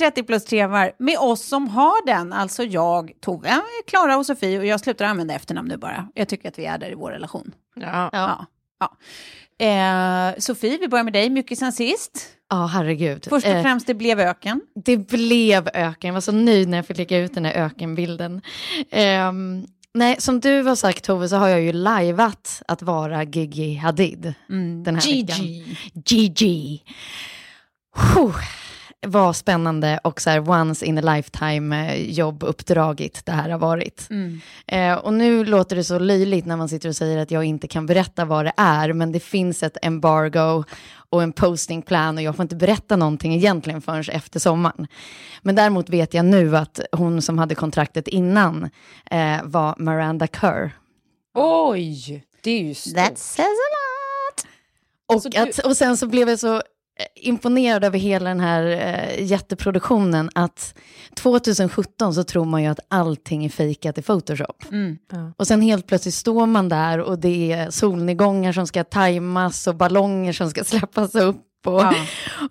30 plus 3 var med oss som har den, alltså jag, Tove, Klara och Sofie och jag slutar använda efternamn nu bara. Jag tycker att vi är där i vår relation. Ja. Ja. ja. Eh, Sofie, vi börjar med dig, mycket sen sist. Ja, herregud. Först och Eh, främst, det blev öken. Det blev öken, jag var så nöjd när jag fick lägga ut den här ökenbilden. Ehm, nej, som du har sagt Tove så har jag ju lajvat att vara Gigi Hadid den här veckan. Gigi. Gigi. Vad spännande och så här once in a lifetime eh, jobbuppdraget det här har varit. Eh, och nu låter det så löjligt när man sitter och säger att jag inte kan berätta vad det är, men det finns ett embargo och en postingplan och jag får inte berätta någonting egentligen förrän efter sommaren. Men däremot vet jag nu att hon som hade kontraktet innan eh, var Miranda Kerr. Oj, det är ju stort. That says a lot. Och, Så du- att, och sen så blev jag så imponerad över hela den här eh, jätteproduktionen att 2017 så tror man ju att allting är fejkat i Photoshop. Mm. Och sen helt plötsligt står man där och det är solnedgångar som ska tajmas och ballonger som ska släppas upp. Och, Ja.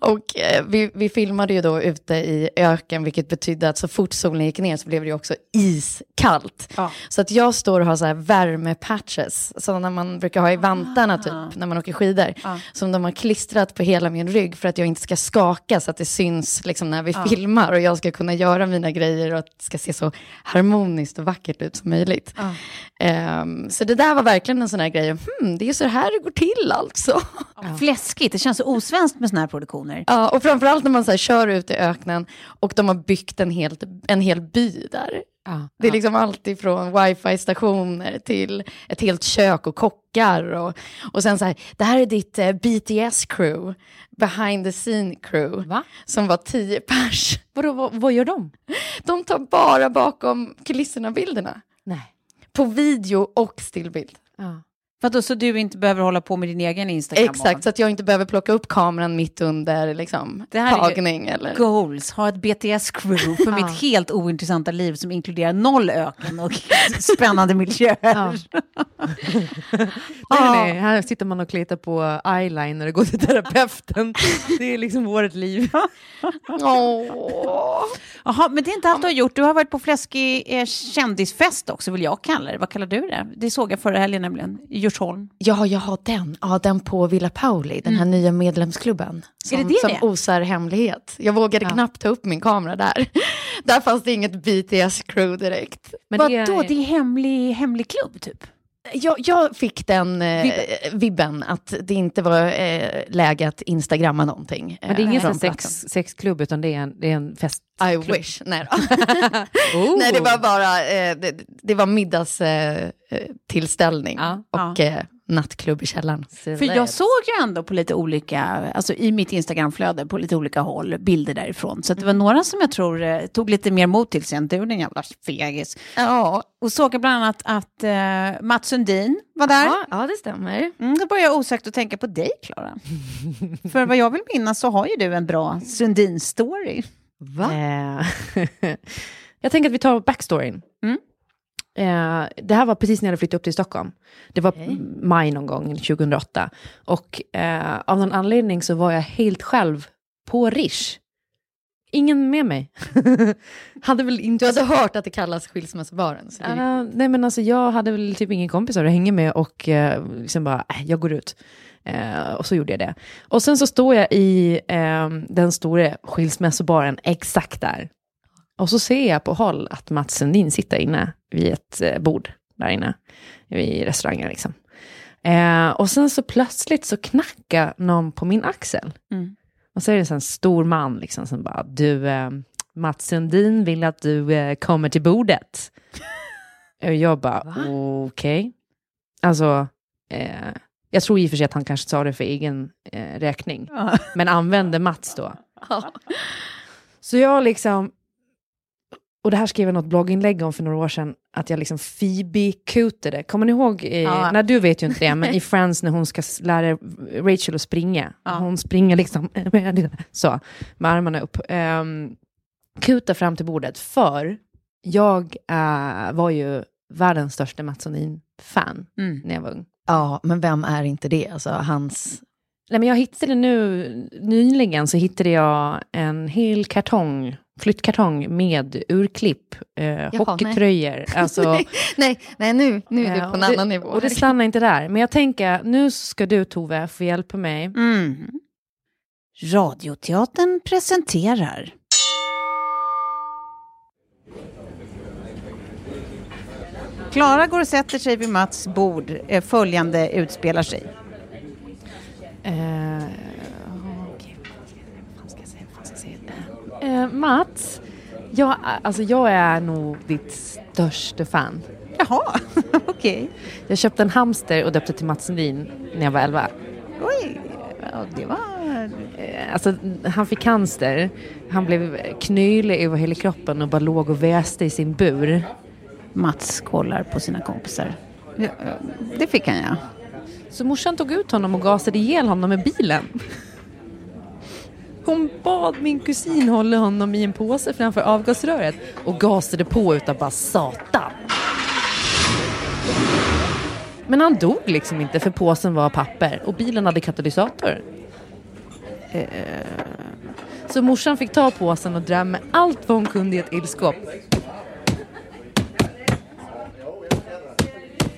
och eh, vi, vi filmade ju då ute i öken, vilket betydde att så fort solen gick ner så blev det ju också iskallt. Ja. Så att jag står och har så här värmepatches, sådana man brukar ha i vantarna typ, när man åker skidor, som de har klistrat på hela min rygg för att jag inte ska skaka så att det syns liksom, när vi filmar och jag ska kunna göra mina grejer och att det ska se så harmoniskt och vackert ut som möjligt. Ehm, så det där var verkligen en sån här grej, hmm, det är så här det går till alltså. Fläskigt, det känns så osvenskt med såna här produktioner. Ja, och framförallt när man så här, kör ut i öknen och de har byggt en, helt, en hel by där. Det är liksom allt ifrån wifi-stationer till ett helt kök och kockar. Och, och sen så här, det här är ditt eh, BTS-crew, behind the scene crew, Va? som var tio pers. Vadå, vad, vad gör de? De tar bara bakom kulisserna-bilderna. Nej. På video och stillbild. Ja. För att då, så du inte behöver hålla på med din egen Instagram? Exakt, så att jag inte behöver plocka upp kameran mitt under liksom, Det här är tagning. Eller... Goals, ha ett BTS-crew för mitt helt ointressanta liv som inkluderar noll öken och spännande miljöer. Ja. Nej, nej, här sitter man och kletar på eyeliner och går till terapeuten. Det är liksom vårt liv. Åh. Jaha, men det är inte allt du har gjort. Du har varit på fläskig eh, kändisfest också, vill jag kalla det. Vad kallar du det? Det såg jag förra helgen nämligen, Djursholm. Ja, jag har den. Ja, den på Villa Pauli, den här nya medlemsklubben. Som, Mm. Är det det som det? osar hemlighet. Jag vågade knappt ta upp min kamera där. där fanns det inget BTS-crew direkt. Men Vadå, det är, det är hemlig, hemlig klubb typ? Jag, jag fick den eh, Vibben. vibben. att det inte var eh, läge att instagramma någonting. Men det är ingen eh, sex, sexklubb, utan det är en, det är en fest. I wish. Nej. Oh. Nej det var bara eh, det, det var middagstillställning eh, tillställning Ja. och eh, nattklubb i källaren. För jag såg ju ändå på lite olika, alltså i mitt Instagramflöde på lite olika håll, bilder därifrån. Så att det var några som jag tror eh, tog lite mer mod till sig än du, din jävla fegis. Ja, Och såg jag bland annat att eh, Mats Sundin var där. ja, ja det stämmer. Mm, då börjar jag osökt att tänka på dig, Klara. För vad jag vill minnas så har ju du en bra Sundin-story. Va? Eh, jag tänker att vi tar backstoryn. Mm. Eh, det här var precis när jag hade flyttat upp till Stockholm. Det var Okej. maj någon gång, 2008. Och eh, av någon anledning så var jag helt själv på Rish. Ingen med mig. hade väl inte... Du hade hört att det kallas skilsmässobaren. Så det, Ja, nej men alltså jag hade väl typ ingen kompisar att hänga med och eh, liksom bara, äh, jag går ut. Eh, och så gjorde jag det. Och sen så står jag i eh, den stora skilsmässobaren exakt där. Och så ser jag på håll att Mats Sundin sitter inne vid ett eh, bord där inne. Vid restaurangen liksom. Eh, och sen så plötsligt så knackar någon på min axel. Mm. Och så är det en stor man liksom som bara, du, eh, Mats Sundin vill att du eh, kommer till bordet. och jag bara, okej. Alltså, eh, jag tror i och för sig att han kanske sa det för egen eh, räkning. Men använde Mats då. Så jag liksom, och det här skrev jag något blogginlägg om för några år sedan, att jag liksom Phoebe-kutade. Kommer ni ihåg, eh, Ja. nej du vet ju inte det, men i Friends när hon ska lära Rachel att springa, Ja. hon springer liksom med, så, med armarna upp. Um, kuta fram till bordet, för jag eh, var ju världens största Mats Sundin-fan Mm. när jag var ung. ja, men vem är inte det? Alltså hans... Nej, men jag hittade nu, nyligen så hittade jag en hel kartong, flyttkartong med urklipp, eh, hockeytröjor. Alltså, nej, nej, nej, nu, nu är du eh, på en annan nivå. Och det stannar inte där. Men jag tänker, nu ska du Tove få hjälpa mig. Mm. Radioteatern presenterar Klara går och sätter sig vid Mats bord. Eh, Följande utspelar sig. Eh, okej, vad ska jag säga? Vad ska jag säga? Eh, Mats, jag, alltså, jag är nog ditt största fan. Jaha, okej. Jag köpte en hamster och döpte till Mats Sundin när jag var 11. Oj, ja, det var... Eh, Alltså, han fick cancer, han blev knölig över hela kroppen och bara låg och väste i sin bur. Mats kollar på sina kompisar. Det fick han ja. Så morsan tog ut honom och gasade ihjäl honom med bilen. Hon bad min kusin hålla honom i en påse framför avgasröret och gasade på utav bara satan. Men han dog liksom inte för påsen var papper och bilen hade katalysator. Eh, Så morsan fick ta påsen och dra med allt vad hon kunde i ett ilskåp.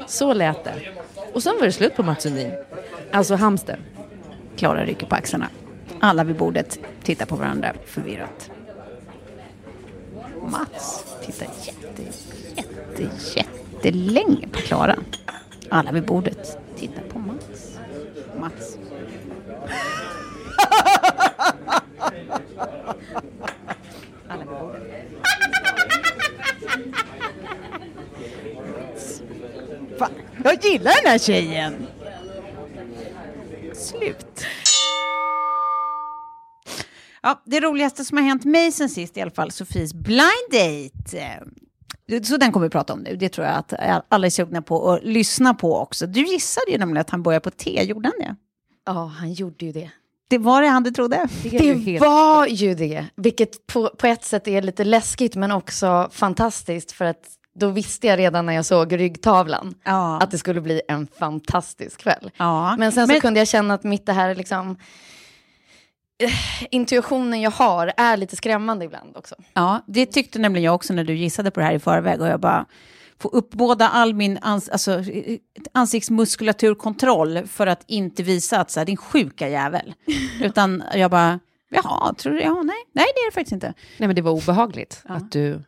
Så lät det. Och sen var det slut på Mats Sundin. Alltså hamster. Klara rycker på axlarna. Alla vid bordet tittar på varandra förvirrat. Mats tittar jätte, jätte, jättelänge på Klara. Alla vid bordet tittar på Mats. Mats. Alla vid bordet. Fan, jag gillar den här tjejen! Slut. Ja, det roligaste som har hänt mig sen sist i alla fall, Sofies blind date. Eh, Så den kommer vi prata om nu. Det tror jag att alla är sugna på att lyssna på också. Du gissade ju nämligen att han började på T, gjorde han det? Ja, han gjorde ju det. Det var det han du trodde? Det Det var ju det, vilket på, på ett sätt är lite läskigt men också fantastiskt för att då visste jag redan när jag såg ryggtavlan Ja. att det skulle bli en fantastisk kväll. Ja. Men sen så Men- kunde jag känna att mitt det här liksom eh, intuitionen jag har är lite skrämmande ibland också. Ja, det tyckte nämligen jag också när du gissade på det här i förväg och jag bara får uppbåda all min ans alltså, eh, ansiktsmuskulaturkontroll för att inte visa att så här, din sjuka jävel. Utan jag bara, jaha, tror du, ja, nej, nej det är det faktiskt inte. Nej men det var obehagligt Ja. att du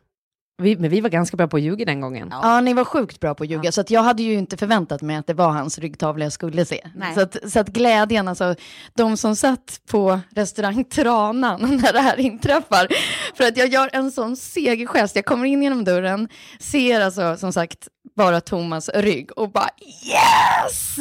Vi, men vi var ganska bra på att ljuga den gången. Ja, ni var sjukt bra på att ljuga, så att jag hade ju inte förväntat mig att det var hans ryggtavla jag skulle se. Nej. Så att, så att glädjen, alltså de som satt på restaurang Tranan när det här inträffar, för att jag gör en sån seg gest, jag kommer in genom dörren, ser alltså som sagt bara Thomas rygg och bara yes!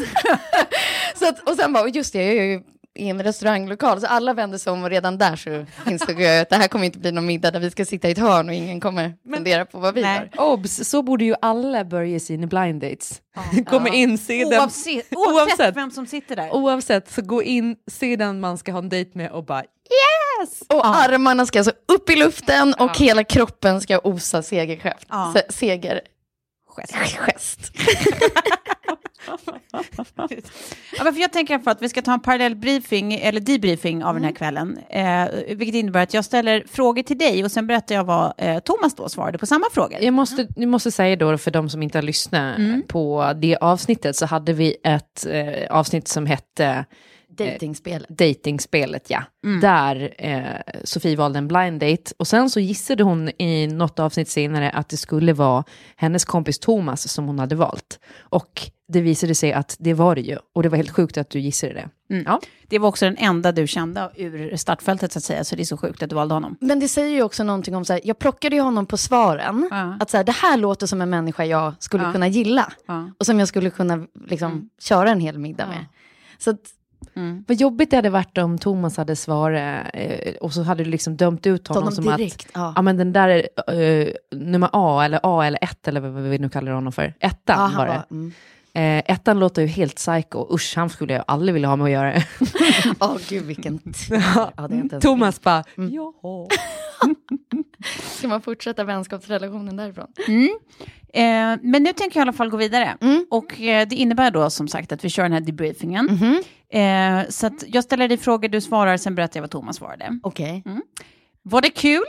så att, och sen bara, just det, jag är ju i en restauranglokal, så alla vänder sig om och redan där så insåg jag att det här kommer inte bli någon middag där vi ska sitta i ett hörn och ingen kommer fundera på vad vi Nej. gör. Obs, så borde ju alla börja sina blind dates. Kommer in, se den, Oavsett, oavsett vem som sitter där. oavsett, så gå in, se den man ska ha en dejt med och bara Och armarna ska alltså upp i luften och hela kroppen ska osa segergest. Ja. Se- Seger... Gest. Ja, men för jag tänker för att vi ska ta en parallell briefing, eller debriefing av den här kvällen. Eh, vilket innebär att jag ställer frågor till dig och sen berättar jag vad eh, Thomas då svarade på samma frågor. Jag måste, jag måste säga då för de som inte har lyssnat på det avsnittet så hade vi ett eh, avsnitt som hette Dejtingspelet. Datingspelet, ja. Där eh, Sofie valde en blind date. Och sen så gissade hon i något avsnitt senare att det skulle vara hennes kompis Thomas som hon hade valt. Och det visade sig att det var det ju. Och det var helt sjukt att du gissade det. Ja. Det var också den enda du kände ur startfältet så att säga, så det är så sjukt att du valde honom. Men det säger ju också någonting om, så här, jag plockade ju honom på svaren, Ja. att så här, det här låter som en människa jag skulle Ja. kunna gilla. Och som jag skulle kunna liksom, köra en hel middag med. Så att, Vad jobbigt det hade varit om Thomas hade svarat eh, och så hade du liksom dömt ut honom, Honom som direkt, att ja. ja. men den där eh, nummer A eller A eller 1 eller vad vi nu kallar honom för. Ettan han var det. var, mm. Eh, ettan låter ju helt psycho. Usch, han skulle jag aldrig vilja ha med att göra. Åh gud vilken tur. Ja, det är inte ens- Thomas bara, jaha. Ska man fortsätta vänskapsrelationen därifrån? Eh, men nu tänker jag i alla fall gå vidare. Och eh, det innebär då som sagt att vi kör den här debriefingen. Eh, så att jag ställer dig frågor, du svarar, sen berättar jag vad Thomas svarade. Okej. Var det kul?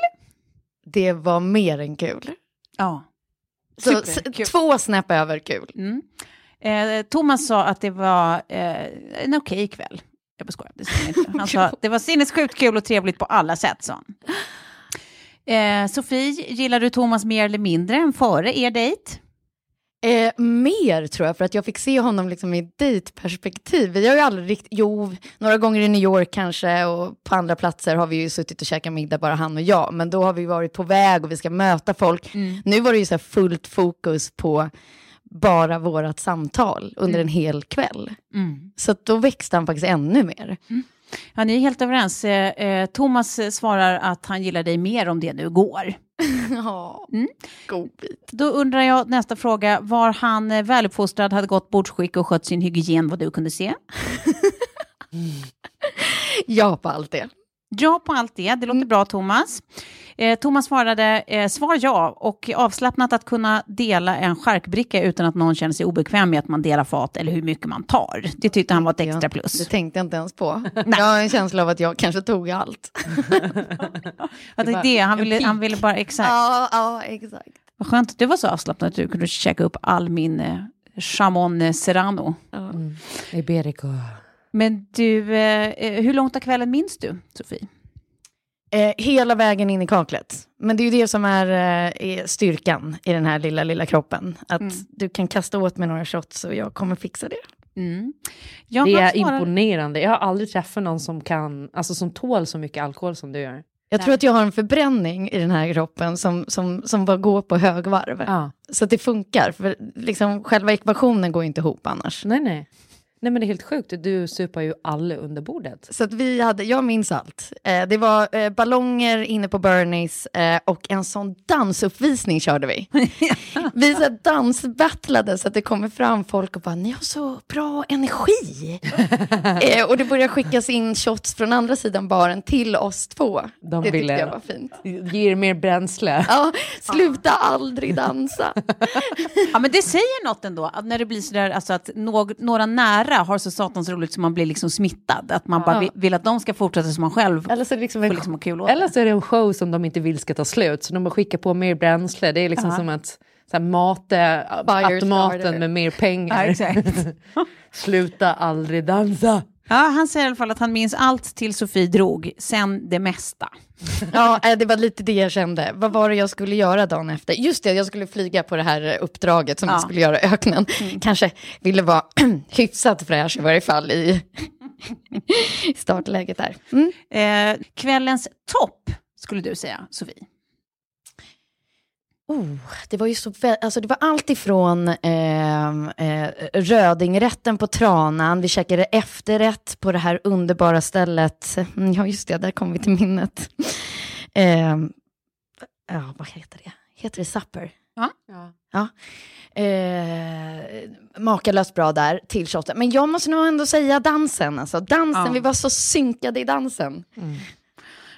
Det var mer än kul. Ja. Så, s- två snäpp över kul. Mm. Eh, Thomas sa att det var eh, en okej kväll. Jag bara skojar, det inte. Han sa att det var sinnessjukt kul och trevligt på alla sätt, sa han. Eh, Sofie, gillar du Thomas mer eller mindre än före er dejt? Eh, mer tror jag, för att jag fick se honom liksom i dejtperspektiv. Vi har ju aldrig riktigt, jo, några gånger i New York kanske och på andra platser har vi ju suttit och käkat middag, bara han och jag. Men då har vi varit på väg och vi ska möta folk. Nu var det ju så fullt fokus på bara vårat samtal under en hel kväll. Så att då växte han faktiskt ännu mer. Ja, ni är helt överens. Eh, eh, Thomas eh, svarar att han gillar dig mer om det nu går. Ja, god bit. Då undrar jag nästa fråga. Var han eh, väluppfostrad, hade gott bordsskick och skött sin hygien vad du kunde se? Ja, på allt det. Ja på allt det. Det låter bra Thomas. Eh, Thomas svarade eh, svar ja och avslappnat att kunna dela en charkbricka utan att någon känner sig obekväm med att man delar fat eller hur mycket man tar. Det tyckte han var ett extra plus. Det tänkte jag inte ens på. Jag har en känsla av att jag kanske tog allt. Ja, det, är det. Han, ville, han ville bara, exakt. Ja, ja, exakt. Vad skönt att du var så avslappnad att du kunde käka upp all min eh, chamon serrano. Iberico. Men du, eh, eh, hur långt av kvällen minns du, Sofie? Eh, hela vägen in i kaklet. Men det är ju det som är, eh, är styrkan i den här lilla, lilla kroppen. Att du kan kasta åt mig några shots och jag kommer fixa det. Ja, Det är svarar- imponerande. Jag har aldrig träffat någon som kan, alltså som tål så mycket alkohol som du gör. Jag tror att jag har en förbränning i den här kroppen som, som, som bara går på högvarv. Ja. Så att det funkar, för liksom, själva ekvationen går inte ihop annars. Nej, nej. Nej, men det är helt sjukt. Du supar ju alla under bordet. Så att vi hade, jag minns allt. Eh, det var eh, ballonger inne på Bernies eh, och en sån dansuppvisning körde vi. vi så dansbattlade så att det kommer fram folk och bara, ni har så bra energi. eh, och det började skickas in shots från andra sidan baren till oss två. De det ville- tyckte jag var fint. Ger mer bränsle. Ja, sluta aldrig dansa. Ja, men det säger något ändå, att när det blir sådär, alltså att nå- några nära har så satans roligt så man blir liksom smittad. Att man bara vill, vill att de ska fortsäta som man själv Eller så, är det liksom får en, liksom kul åt. eller så är det en show som de inte vill ska ta slut, så de bara skickar på mer bränsle. Det är liksom som att så här, mata automaten med mer pengar. Ja. Sluta aldrig dansa. Ja, han säger i alla fall att han minns allt till Sofie drog, sen det mesta. Ja, eh, det var lite det jag kände. Vad var det jag skulle göra dagen efter? Just det, jag skulle flyga på det här uppdraget som Ja. jag skulle göra i öknen. Kanske ville vara hyfsat fräsch i varje fall i startläget där. Mm. Eh, kvällens topp, skulle du säga, Sofie? Oh, det var ju så alltså det var allt ifrån eh, eh, rödingrätten på Tranan, vi käkade efterrätt på det här underbara stället, Mm, ja just det, där kom vi till minnet. Eh, ja, vad heter det? Heter det supper? Ja. Ja. Eh, makalöst bra där till shotten. Men jag måste nog ändå säga dansen. Alltså. Dansen, Ja. vi var så synkade i dansen.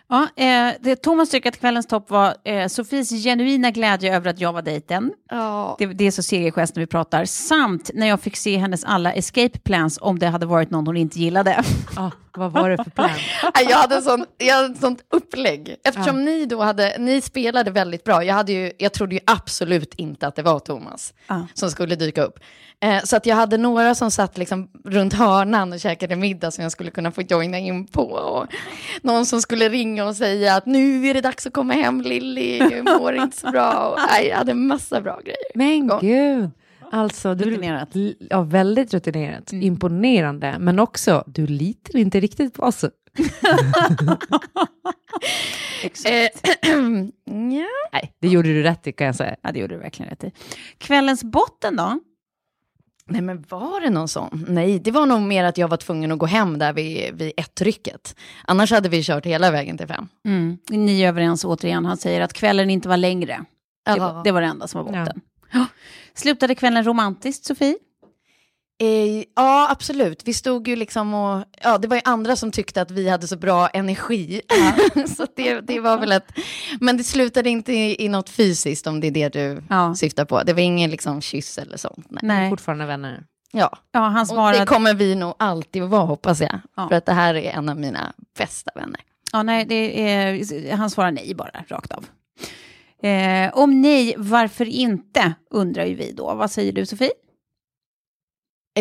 Ja, eh, det Thomas tycker att kvällens topp var eh, Sofies genuina glädje över att jag var dejten. Ja. Det, det är så segergest när vi pratar. Samt när jag fick se hennes alla escape plans om det hade varit någon hon inte gillade. Ah, vad var det för plan? Jag hade, sån, jag hade ett sånt upplägg. Eftersom ni då hade, ni spelade väldigt bra. Jag, hade ju, jag trodde ju absolut inte att det var Thomas Ja. som skulle dyka upp. Eh, så att jag hade några som satt liksom runt hörnan och käkade middag som jag skulle kunna få joina in på. Och någon som skulle ringa och säga att nu är det dags att komma hem Lilly, jag mår inte så bra. Och, nej, jag hade massa bra grejer. Men gud. Alltså, du, Rutinerat. Ja, väldigt rutinerat. Imponerande. Men också, du litar inte riktigt på oss. Eh, ja. Nej, det gjorde du rätt i kan jag säga. Ja, det gjorde du verkligen rätt i. Kvällens botten då? Nej men var det någon sån? Nej, det var nog mer att jag var tvungen att gå hem där vid, vid ett-rycket. Annars hade vi kört hela vägen till fem. Mm. Ni är överens återigen. Han säger att kvällen inte var längre. Det, var, det var det enda som var botten. Ja. Slutade kvällen romantiskt, Sofie? Eh, ja, absolut. Vi stod ju liksom och, ja, det var ju andra som tyckte att vi hade så bra energi. så att det, det var väl ett, men det slutade inte i, i något fysiskt om det är det du Ja. syftar på. Det var ingen liksom kyss eller sånt. Nej. Nej. Fortfarande vänner. Ja, Ja, han och svarade... det kommer vi nog alltid att vara hoppas jag. Ja. För att det här är en av mina bästa vänner. Ja, nej, det är, han svarar nej bara, rakt av. Eh, om nej, varför inte, undrar ju vi då. Vad säger du, Sofie?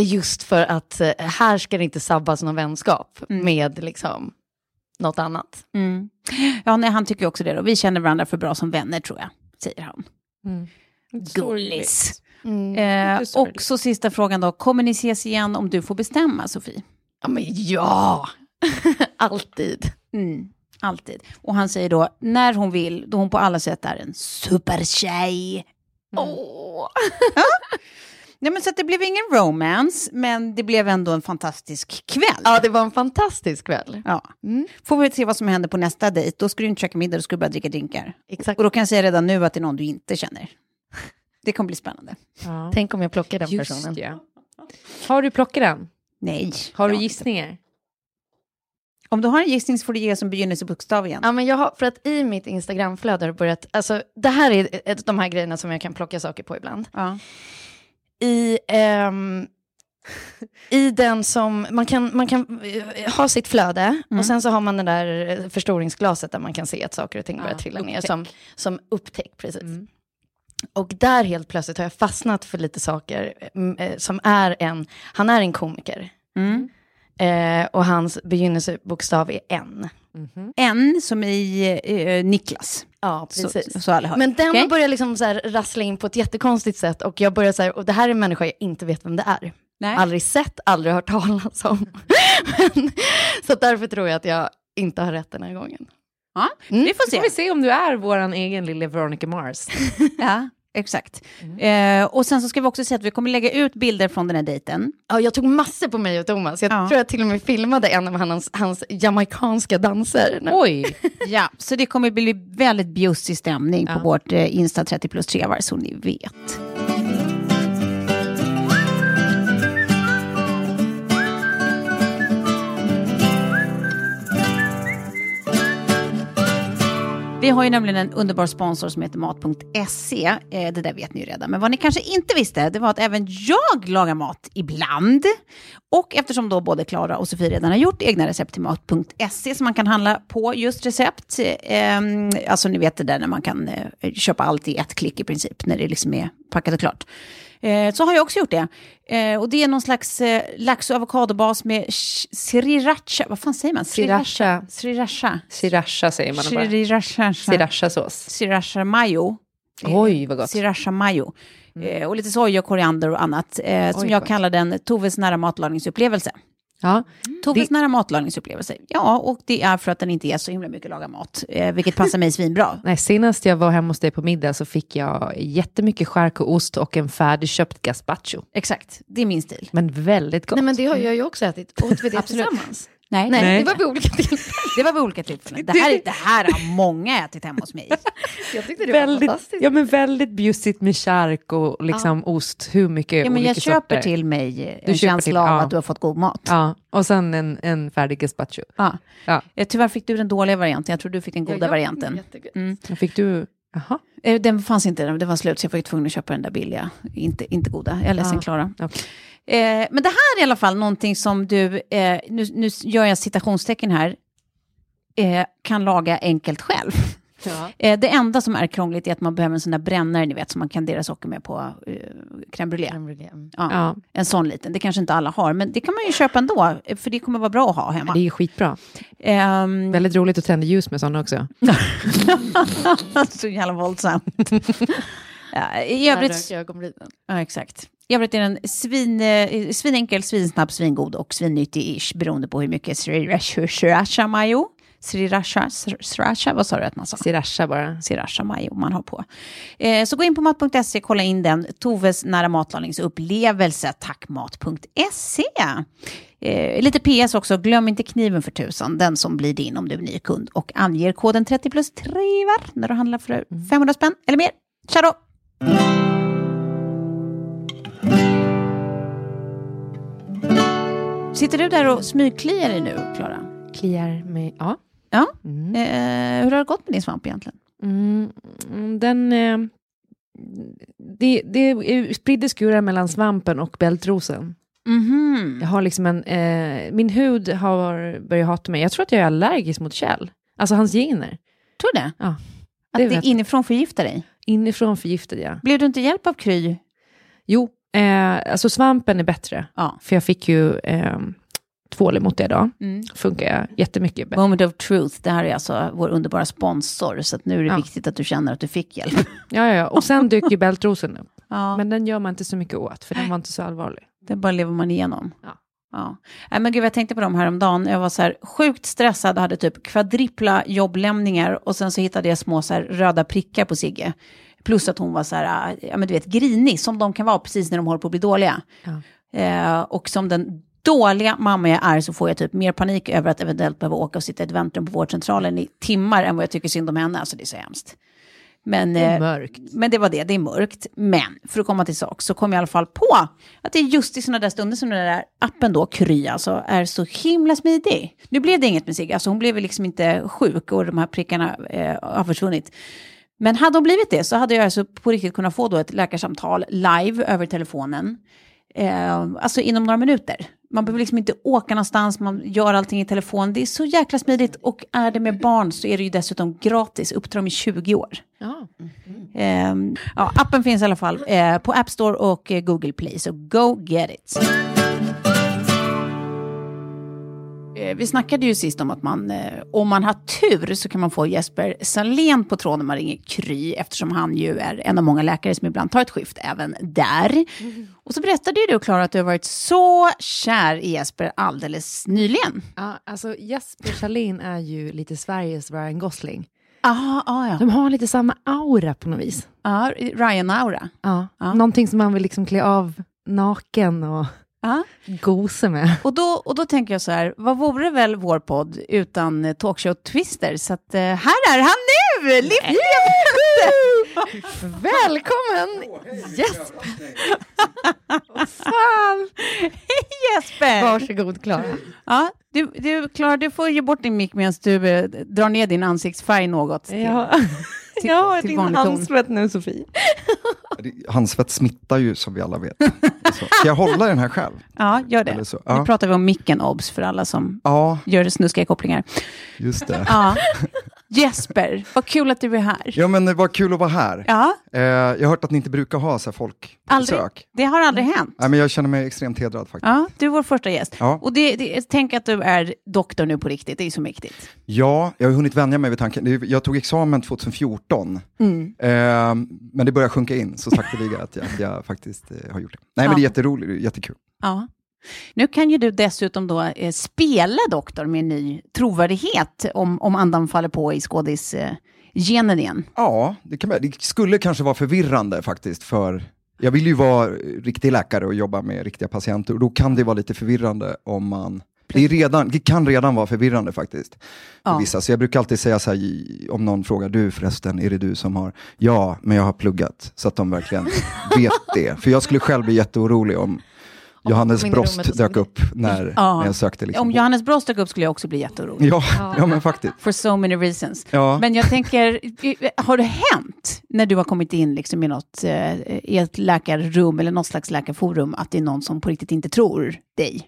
Just för att eh, här ska det inte sabbas någon vänskap Mm. med liksom något annat. Mm. Ja, nej, han tycker också det. Då. Vi känner varandra för bra som vänner, tror jag, säger han. Mm. Gullis. Mm. Eh, och så sista frågan då. Kommer ni ses igen om du får bestämma, Sofie? Ja, men ja! Alltid. Mm, alltid. Och han säger då, när hon vill, då hon på alla sätt är en supertjej. Åh. Nej, men så att det blev ingen romance, men det blev ändå en fantastisk kväll. Ja, det var en fantastisk kväll. Ja. Mm. Får vi se vad som händer på nästa dejt. Då ska du inte käka middag, då ska du bara dricka drinkar. Exakt. Och då kan jag säga redan nu att det är någon du inte känner. Det kommer bli spännande. Ja. Tänk om jag plockar den Just personen. ja. Har du plockat den? Nej. Har du gissningar? Om du har en gissning så får du ge som begynnelsebokstav igen. Ja, men jag har, för att i mitt Instagramflöde har det börjat, alltså det här är ett, av de här grejerna som jag kan plocka saker på ibland. Ja. I, ehm, I den som, man kan, man kan eh, ha sitt flöde Mm. och sen så har man det där eh, förstoringsglaset där man kan se att saker och ting börjar Ja, trilla ner upptäck. som, som upptäck. Precis. Mm. Och där helt plötsligt har jag fastnat för lite saker mm, eh, som är en, han är en komiker. Mm. Eh, och hans begynnelsebokstav är N. En som i eh, Niklas. Ja, Så, precis. så alla hör. Men den Okej? börjar liksom så här rassla in på ett jättekonstigt sätt och jag börjar så här, och det här är en människa jag inte vet vem det är. Nej. Aldrig sett, aldrig hört talas om. Men, så därför tror jag att jag inte har rätt den här gången. Ja, Mm. vi får se. vi se om du är vår egen lilla Veronica Mars. Ja, exakt. Eh, och sen så ska vi också säga att vi kommer lägga ut bilder från den här dejten. Ja, jag tog massor på mig och Thomas. Jag Ja. tror jag till och med filmade en av hans, hans jamaicanska danser. Oj! Ja, så det kommer bli väldigt bjussig stämning på Ja. vårt eh, Insta 30 plus 3 var så ni vet. Vi har ju nämligen en underbar sponsor som heter Mat.se. Eh, det där vet ni ju redan. Men vad ni kanske inte visste, det var att även jag lagar mat ibland. Och eftersom då både Klara och Sofie redan har gjort egna recept till Mat.se som man kan handla på just recept. Eh, alltså ni vet det där när man kan eh, köpa allt i ett klick i princip, när det liksom är packat och klart. Eh, så har jag också gjort det. Eh, och det är någon slags eh, lax och avokadobas med sriracha. Vad fan säger man? Sriracha. Sriracha. Sriracha säger man bara. Sriracha. Srirachasås. Sriracha mayo. Oj, vad gott. Sriracha mayo. Eh, och lite soja, koriander och annat. Eh, som Oj, jag gott. kallar den Toves nära matlagningsupplevelse. Ja. Toves Det- nära matlagningsupplevelse. Ja, och det är för att den inte är så himla mycket laga mat. Eh, vilket passar mig svinbra. Nej, senast jag var hemma hos dig på middag så fick jag jättemycket skärk och ost och en färdigköpt gazpacho. Exakt, det är min stil. Men väldigt gott. Nej men det har jag ju också ätit. Åt vi det tillsammans? Nej, Nej, Nej. det var vid olika tillfällen. det var vid olika tillfällen. Det här, det här har många ätit hemma hos mig. Jag tyckte det var väldigt, fantastiskt. ja, men väldigt bjussigt med chark och liksom ost. Hur mycket Ja, men olika jag köper sorter. till mig Du en köper känsla till- av ja. att du har fått god mat. Ja, och sen en, en färdig gazpacho. Ja. Ja. Eh, Tyvärr fick du den dåliga varianten, jag tror du fick den Ja, goda jag- varianten. jättegott. Vad Fick du... Jaha. Eh, Den fanns inte, det var slut, så jag var tvungen att köpa den där billiga, inte, inte goda. Jag är ledsen Ja. Klara. Eh, men det här är i alla fall någonting som du, eh, nu, nu gör jag citationstecken här, eh, kan laga enkelt själv. Ja. Eh, det enda som är krångligt är att man behöver en sån där brännare, ni vet, som man kan dera socker med på eh, crème brûlée. Crème brûlée, mm. Ja, Ja, En sån liten, det kanske inte alla har, men det kan man ju köpa ändå, för det kommer vara bra att ha hemma. det är ju skitbra. Ehm, Väldigt roligt att tända ljus med sådana också. så jävla våldsamt. ja, I övrigt... Jag ögonbrynen. Ja, exakt. I övrigt är den svin, eh, svinenkel, svinsnabb, svingod och svinnyttig-ish beroende på hur mycket sriracha mayo, sriracha, sriracha, vad sa du att man sa? Sriracha bara. Sriracha mayo man har på. Eh, så gå in på mat.se, kolla in den. Toves nära matlagningsupplevelse, tackmat.se. Eh, lite PS också, glöm inte kniven för tusan, den som blir din om du är ny kund och anger koden 30 plus 3 var när du handlar för 500 spänn eller mer. Tja då! Sitter du där och smygkliar dig nu, Klara? Kliar mig. Ja. Ja. Mm. Eh, hur har det gått med din svamp egentligen? Mm, den... Eh, det, det är spridda skurar mellan svampen och bältrosen. Mhm. Jag har liksom en... Eh, min hud har börjat hata mig. Jag tror att jag är allergisk mot Kjell. Alltså hans gener. Tror du det? Ja. Att Det det, inifrån förgiftar dig? Inifrån förgiftade jag. Blev du inte hjälp av Kry? Jo, eh, alltså svampen är bättre. Ja. För jag fick ju eh, tvål emot det idag. Mm. Funkar jättemycket bättre. Moment of truth, det här är alltså vår underbara sponsor, så nu är det Ja. viktigt att du känner att du fick hjälp. Ja, ja, ja. Och sen dök ju bältrosen upp. Ja, Men den gör man inte så mycket åt, för den var inte så allvarlig. det bara lever man igenom. Ja. Ja. Nej, men gud, jag tänkte på dem häromdagen. Jag var så här sjukt stressad och hade typ kvadripla jobblämningar och sen så hittade jag små så här röda prickar på Sigge. Plus att hon var så här, äh, ja men du vet, grinig som de kan vara precis när de håller på att bli dåliga. Ja. Eh, och som den dåliga mamma jag är så får jag typ mer panik över att eventuellt behöva åka och sitta i ett väntrum på vårdcentralen i timmar än vad jag tycker synd om henne. Alltså det är så hemskt. Men, Det är eh, mörkt. men det var det, det är mörkt. Men för att komma till sak så kom jag i alla fall på att det är just i sådana där stunder som den där appen då, Kry, alltså, är så himla smidig. Nu blev det inget med Sigge, alltså hon blev liksom inte sjuk och de här prickarna eh, har försvunnit. Men hade hon blivit det så hade jag alltså på riktigt kunnat få då ett läkarsamtal live över telefonen. Eh, alltså inom några minuter. Man behöver liksom inte åka någonstans, man gör allting i telefon. Det är så jäkla smidigt och är det med barn så är det ju dessutom gratis upp till de är 20 år. Ja. Ehm, ja, appen finns i alla fall eh, på App Store och eh, Google Play, så go get it. Vi snackade ju sist om att man, eh, om man har tur så kan man få Jesper Salén på tråden när man ringer Kry, eftersom han ju är en av många läkare som ibland tar ett skift även där. Och så berättade ju du, Klara, att du har varit så kär i Jesper alldeles nyligen. Ja, alltså Jesper Salin är ju lite Sveriges Ryan Gosling. Ah, ah, ja. De har lite samma aura på något vis. ja. Ryan Aura. Ja. Ja. Någonting som man vill liksom klä av naken och Ja. gosa med. Och då, och då tänker jag så här, vad vore väl vår podd utan eh, talkshow-twister? Så att eh, här är han nu! Liv Välkommen Jesper! Fan! Hej Jesper! Varsågod Klara. Ja, du, du, Klara, du får ge bort din mick medan du eh, drar ner din ansiktsfärg något. Till, Ja. till, Jag har till din handsvett nu Sofie. Handsvett smittar ju som vi alla vet. Så, ska jag hålla den här själv? Ja, gör det. Så, Nu ja. pratar vi om micken, obs, för alla som Ja, gör snuskiga kopplingar. just det. Ja. Jesper, vad kul att du är här. Ja, men var kul att vara här. Ja, Eh, jag har hört att ni inte brukar ha så här folk på aldrig. besök. Det har aldrig hänt. Nej, men jag känner mig extremt hedrad faktiskt. Ja, du är vår första gäst. Ja. Och det, det, tänk att du är doktor nu på riktigt, det är så mäktigt. Ja, jag har hunnit vänja mig vid tanken. Jag tog examen 2014, Mm. eh, men det börjar sjunka in så sakteliga att, jag- att jag faktiskt eh, har gjort det. Nej, Ja. men det är jätteroligt, jättekul. Ja. Nu kan ju du dessutom då eh, spela doktor med ny trovärdighet om, om andan faller på i skådisgenen eh, genen igen. Ja, det, kan, det skulle kanske vara förvirrande faktiskt för jag vill ju vara riktig läkare och jobba med riktiga patienter och då kan det vara lite förvirrande om man det, redan, det kan redan vara förvirrande faktiskt. För Ja. vissa. Så jag brukar alltid säga så här, om någon frågar, du förresten, är det du som har? Ja, men jag har pluggat. Så att de verkligen vet det. För jag skulle själv bli jätteorolig om Johannes Brost dök upp när, Ja. när jag sökte. Liksom Om Johannes Brost dök upp skulle jag också bli jätteorolig. Ja, ja, men faktiskt. For so many reasons. Ja. Men jag tänker, har det hänt när du har kommit in liksom i, något, eh, i ett läkarrum eller något slags läkarforum att det är någon som på riktigt inte tror dig?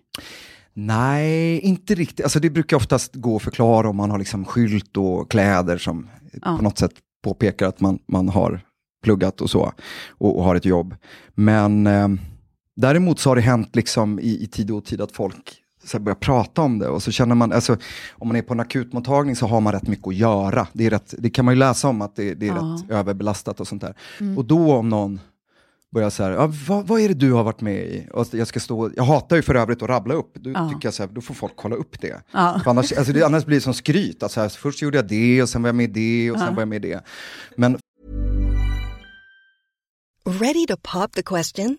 Nej, inte riktigt. Alltså det brukar oftast gå att förklara om man har liksom skylt och kläder som Ja. på något sätt påpekar att man, man har pluggat och så, och, och har ett jobb. Men eh, däremot så har det hänt liksom i, i tid och otid att folk så här börjar prata om det och så känner man, alltså, om man är på en akutmottagning så har man rätt mycket att göra. Det, är rätt, det kan man ju läsa om att det, det är Ja. rätt överbelastat och sånt där. Och då om någon börjar så här, ja, vad, vad är det du har varit med i? Och jag, ska stå, jag hatar ju för övrigt att rabbla upp, då Ja. tycker jag så här, då får folk kolla upp det. Ja. För annars, alltså det, annars blir det som skryt, alltså, här, först gjorde jag det och sen var jag med i det och sen var jag med i det. Men Ready to pop the question?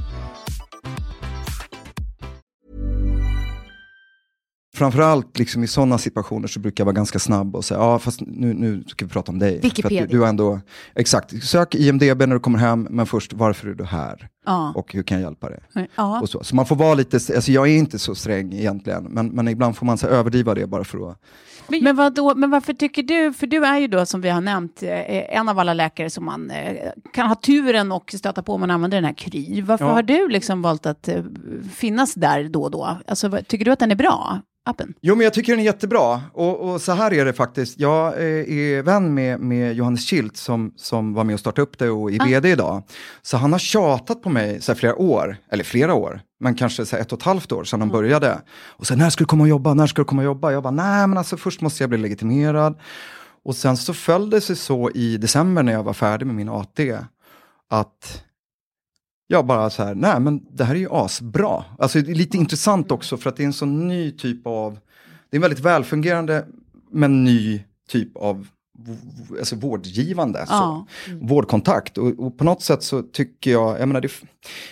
Framförallt liksom i sådana situationer så brukar jag vara ganska snabb och säga, ja fast nu, nu ska vi prata om dig. För Wikipedia. att du, du ändå, exakt, sök IMDB när du kommer hem, men först varför är du här? Ja. Och hur kan jag hjälpa dig? Ja. Och så. så man får vara lite, alltså jag är inte så sträng egentligen, men, men ibland får man så överdriva det bara för att Men, vad då, men varför tycker du, för du är ju då som vi har nämnt eh, en av alla läkare som man eh, kan ha turen och stöta på om man använder den här Kry. Varför Ja. har du liksom valt att eh, finnas där då och då? Alltså, tycker du att den är bra, appen? Jo, men jag tycker den är jättebra. Och, och så här är det faktiskt. Jag eh, är vän med, med Johannes Kilt som, som var med och startade upp det och är vd idag. Så han har tjatat på mig så flera år, eller flera år, men kanske så ett och ett halvt år sedan de började. Och så när ska du komma och jobba, när ska du komma och jobba? Jag bara, nej men alltså först måste jag bli legitimerad. Och sen så föll det sig så i december när jag var färdig med min AT, att jag bara så här, nej men det här är ju asbra. Alltså det är lite intressant också för att det är en sån ny typ av, det är en väldigt välfungerande men ny typ av alltså vårdgivande. Ja. Så. Vårdkontakt. Och, och på något sätt så tycker jag, jag menar, det,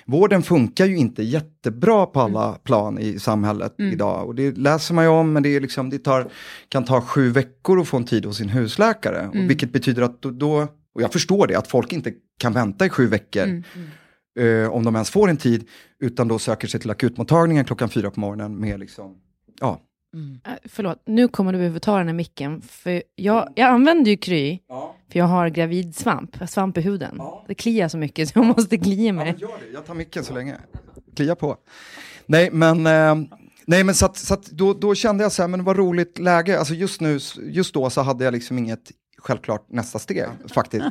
vården funkar ju inte jättebra på alla plan i samhället idag. Och det läser man ju om, men det, är liksom, det tar, kan ta sju veckor att få en tid hos sin husläkare. Och vilket betyder att då, då, och jag förstår det, att folk inte kan vänta i sju veckor eh, om de ens får en tid, utan då söker sig till akutmottagningen klockan fyra på morgonen med liksom, ja, Äh, förlåt, nu kommer du behöva ta den här micken. För jag, jag använder ju Kry, för jag har gravidsvamp, jag har svamp i huden. Det kliar så mycket så jag måste klia mig. Gör det, jag tar micken så länge. Klia på. Nej men, eh, nej, men så att, så att då, då kände jag så här, men vad roligt läge. Alltså just nu, just då så hade jag liksom inget självklart nästa steg faktiskt.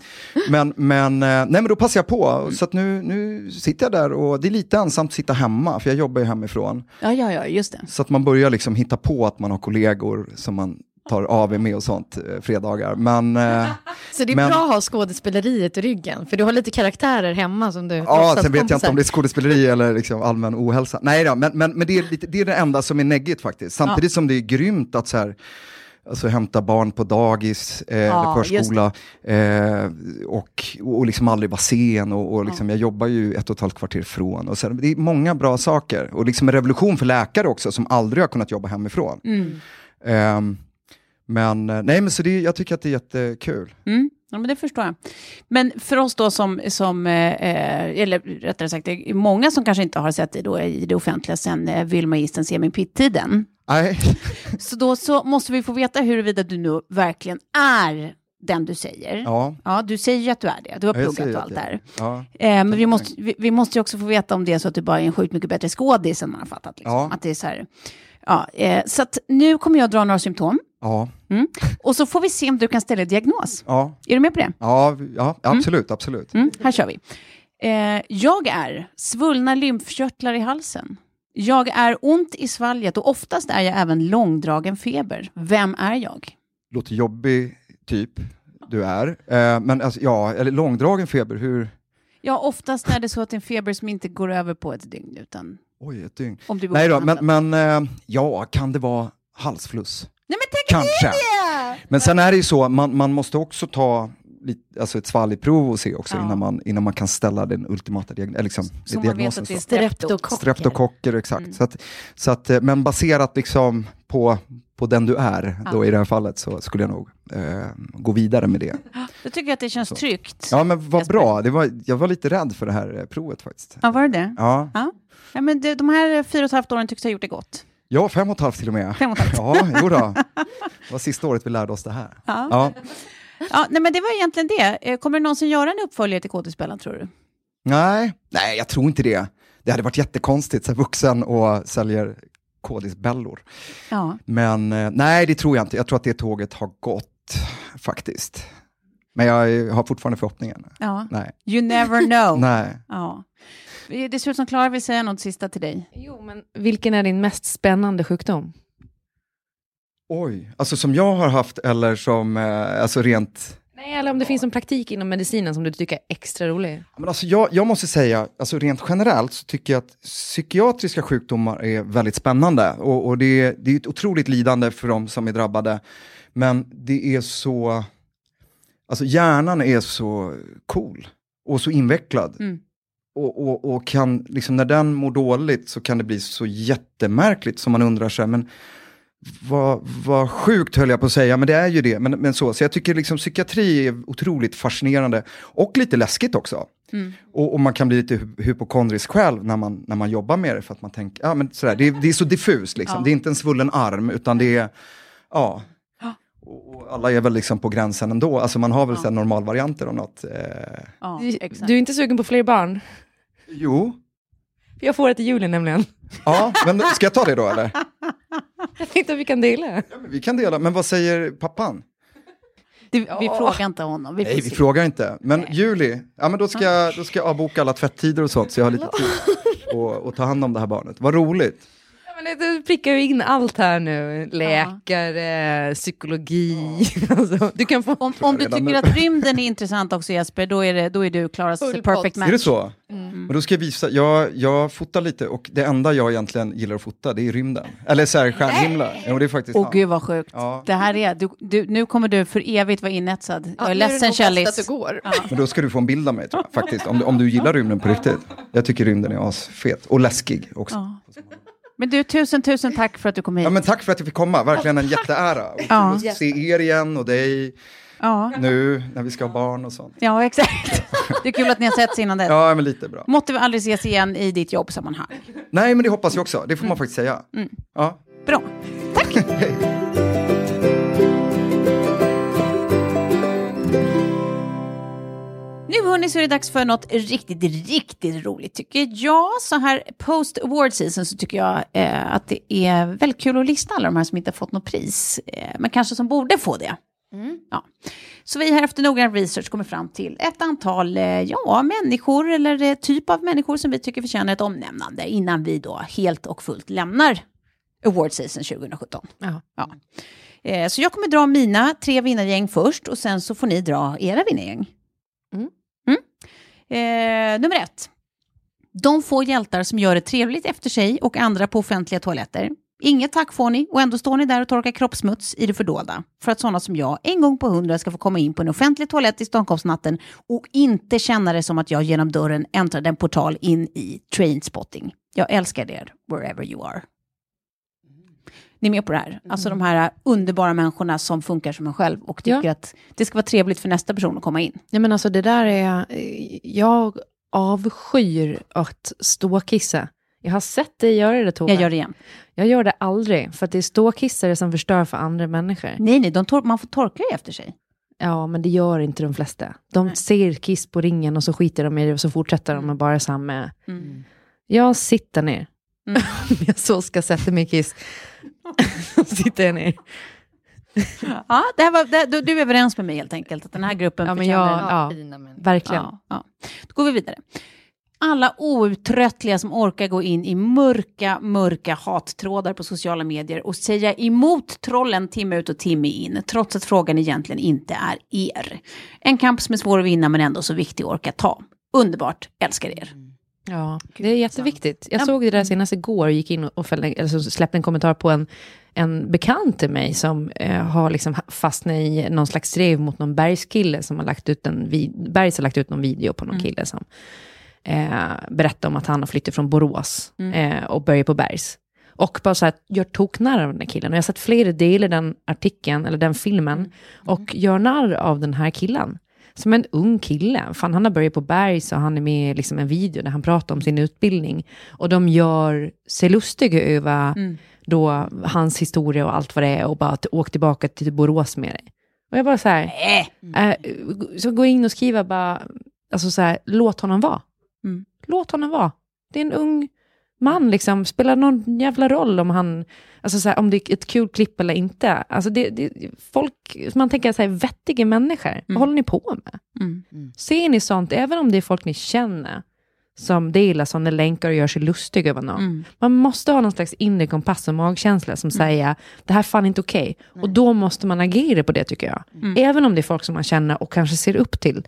Men, men, eh, nej, men då passade jag på. Så nu, nu sitter jag där och det är lite ensamt att sitta hemma, för jag jobbar ju hemifrån. Ja, ja, ja, just det. Så att man börjar liksom hitta på att man har kollegor som man tar AV med och sånt eh, fredagar. Men, eh, Så det är men- bra att ha skådespeleriet i ryggen, för du har lite karaktärer hemma som du Ja, sen vet jag inte om det är skådespeleri eller liksom allmän ohälsa. Nej då, men, men, men det, är lite, det är det enda som är neggigt faktiskt. Samtidigt som det är grymt att så här, alltså, hämta barn på dagis eh, Ja, eller förskola eh, och, och liksom aldrig vara sen. Och, och liksom, Jag jobbar ju ett och ett halvt kvarter ifrån. Och sen, det är många bra saker. Och liksom en revolution för läkare också som aldrig har kunnat jobba hemifrån. Mm. Ehm, men eh, nej, men så det, jag tycker att det är jättekul. Mm. Ja, men det förstår jag. Men för oss då som, som eh, eh, eller rättare sagt, det är många som kanske inte har sett dig då i det offentliga sen eh, Vilma Isten ser min pitt-tiden. Nej. Så då så måste vi få veta huruvida du nu verkligen är den du säger. Ja. Ja, du säger ju att du är det. Du har pluggat och allt jag- där. Ja. Eh, men vi måste, vi, vi måste ju också få veta om det är så att du bara är en sjukt mycket bättre skådis än man har fattat. Liksom. Ja. Att det är så här, ja, eh, så att nu kommer jag dra några symptom. Ja. Mm. Och så får vi se om du kan ställa diagnos. Ja. Är du med på det? Ja, ja, absolut, absolut. Mm, här kör vi. Eh, jag är svullna lymfkörtlar i halsen. Jag är ont i svalget och oftast är jag även långdragen feber. Vem är jag? låter jobbig typ du är. Eh, men alltså, ja, eller långdragen feber, hur? Ja, oftast är det så att det är en feber som inte går över på ett dygn, utan Oj, ett dygn. om du Nej då, men, men eh, ja, kan det vara halsfluss? Nej, men tänk Kanske. det! Men sen är det ju så, man, man måste också ta alltså ett svalgprov och se också Ja. innan, man, innan man kan ställa den ultimata diagn eller liksom, Så man vet diagnosen. att det är så. streptokocker. Streptokocker, exakt. Mm. Så att, så att, eh, men baserat liksom på, på den du är, då Ja. i det här fallet, så skulle jag nog eh, gå vidare med det. Då tycker jag att det känns tryggt. Ja men vad bra, det var, jag var lite rädd för det här eh, provet faktiskt. Ja, var det det? Ja, Ja. ja men det, de här fyra och ett halvt åren tycks ha gjort det gott. ja fem och ett halvt till och med. Fem och ett halvt. Ja, jo då. Det var sista året vi lärde oss det här. Ja. Ja. Ja, nej, men det var egentligen det. Eh, Kommer du någonsin göra en uppföljare till Kådespelaren, tror du? Nej, nej, jag tror inte det. Det hade varit jättekonstigt, så här, vuxen och säljer kodisbällor. Ja. Men eh, nej, det tror jag inte. Jag tror att det tåget har gått faktiskt. Men jag har fortfarande förhoppningen. ja. Nej. You never know. Nej. Ja. Det ser ut som Klara vill säga något sista till dig. Jo, men vilken är din mest spännande sjukdom? Oj, alltså som jag har haft eller som, eh, alltså rent Nej, eller om det finns en praktik inom medicinen som du tycker är extra rolig. Men alltså jag, jag måste säga, alltså rent generellt så tycker jag att psykiatriska sjukdomar är väldigt spännande. Och, och det, är, det är ett otroligt lidande för de som är drabbade. Men det är så, alltså hjärnan är så cool och så invecklad. Mm. Och, och, och kan, liksom när den mår dåligt så kan det bli så jättemärkligt som man undrar sig, men vad, vad sjukt höll jag på att säga, men det är ju det. Men, men så, så jag tycker liksom psykiatri är otroligt fascinerande och lite läskigt också. Mm. Och, och man kan bli lite hy- hypokondrisk själv när man, när man jobbar med det för att man tänker, ja men sådär, det, är- det är så diffust liksom. Ja. Det är inte en svullen arm utan det är, ja. Och, och alla är väl liksom på gränsen ändå, alltså man har väl ja. normalvarianter av något. Eh, Ja, Du, är inte sugen på fler barn? jo, Jag får ett i juli nämligen. ja, men ska jag ta det då eller? Jag tänkte att vi kan dela. Ja, men vi kan dela, men vad säger pappan? Det, vi frågar inte honom. Vi Nej, vi se. frågar inte. Men juli, ja men då ska, jag, då ska jag avboka alla tvättider och sånt så jag har lite tid och, och ta hand om det här barnet. Vad roligt. Ja, men det- du prickar ju in allt här nu. Läkare, psykologi. Alltså, du kan få... Om, om du tycker nu. att rymden är intressant också Jesper, då är, det, då är du Klaras perfect match. Är det så? Mm. Men då ska jag visa, jag, jag fotar lite och det enda jag egentligen gillar att fota det är rymden. Eller så här stjärnhimlar. Jo, det är faktiskt Åh sant. gud vad sjukt. Ja. Det här är, du, du, nu kommer du för evigt vara inetsad. Jag är ledsen Kjellis. går. Men då ska du få en bild av mig tror jag, faktiskt. Om, du- om du gillar rymden på riktigt. Jag tycker rymden är asfet. Och läskig också. Ja. Ja. Men du, tusen, tusen tack för att du kom hit. men tack för att jag fick komma, verkligen en jätteära. Och Ja. att se er igen och dig Ja, nu när vi ska ha barn och sånt. ja exakt. Det är kul att ni har setts innan dess. Ja, men lite bra. Måtte vi aldrig ses igen i ditt jobbsammanhang. Nej, men det hoppas jag också. Det får man faktiskt säga. Ja. Bra. Tack! hörni så är det dags för något riktigt, riktigt roligt tycker jag. Så här post award season så tycker jag eh, att det är väldigt kul att lista alla de här som inte har fått något pris, eh, men kanske som borde få det. Ja. Så vi här efter noggrann research kommer fram till ett antal eh, ja, människor eller eh, typ av människor som vi tycker förtjänar ett omnämnande innan vi då helt och fullt lämnar award season 2017. Ja. Ja. Eh, så jag kommer dra mina tre vinnargäng först och sen så får ni dra era vinnargäng. Eh, nummer ett. De få hjältar som gör det trevligt efter sig och andra på offentliga toaletter. Inget tack får ni och ändå står ni där och torkar kroppssmuts i det fördolda. För att sådana som jag en gång på hundra ska få komma in på en offentlig toalett i Stockholmsnatten och inte känna det som att jag genom dörren äntrade en portal in i trainspotting. Jag älskar er wherever you are. Ni är med på det här? Alltså de här underbara människorna som funkar som en själv och tycker Ja. att det ska vara trevligt för nästa person att komma in. Nej men alltså det där är, jag avskyr att ståkissa. Jag har sett dig göra det Tove. Jag gör det igen. Jag gör det aldrig, för att det är ståkissare som förstör för andra människor. Nej, nej, man får torka ju efter sig. Ja, men det gör inte de flesta. De ser kiss på ringen och så skiter de i det och så fortsätter de med bara samma. Mm. Jag sitter ner. Mm. Jag så ska sätta mig i kiss. sitter jag ner. Ja, det här var, det, du, du är överens med mig helt enkelt, att den här gruppen Ja, men jag, ja, Fina människor. verkligen. Ja, ja. Då går vi vidare. Alla outtröttliga som orkar gå in i mörka, mörka hattrådar på sociala medier och säga emot trollen timme ut och timme in, trots att frågan egentligen inte är er. En kamp som är svår att vinna men ändå så viktig att orka ta. Underbart, älskar er. Ja, det är jätteviktigt. Jag såg det där senast igår och gick in och fällde, eller så släppte en kommentar på en, en bekant till mig som eh, har liksom fastnat i någon slags drev mot någon bergskille som har lagt ut en, vid- Bergs har lagt ut någon video på någon kille som eh, berättar om att han har flyttat från Borås eh, och börjar på Bergs. Och bara så här, gör toknarr av den här killen. Och jag har sett flera delar den artikeln, eller den filmen, och gör narr av den här killen. Som en ung kille. Fan, han har börjat på Bergs och han är med i liksom en video där han pratar om sin utbildning. Och de gör sig lustiga över då hans historia och allt vad det är och bara att åka tillbaka till Borås med det. Och jag bara så här, äh, så gå in och skriva bara, alltså så här, låt honom vara. Mm. Låt honom vara. Det är en ung man, liksom. spelar någon jävla roll om han, alltså så här, om det är ett kul klipp eller inte. Alltså det, det, folk, man tänker så här, vettiga människor, vad håller ni på med? Mm. Ser ni sånt, även om det är folk ni känner, som delar sådana länkar och gör sig lustiga över någon. Mm. Man måste ha någon slags inre kompass och magkänsla som säger, det här är fan inte okej. Och då måste man agera på det tycker jag. Mm. Även om det är folk som man känner och kanske ser upp till.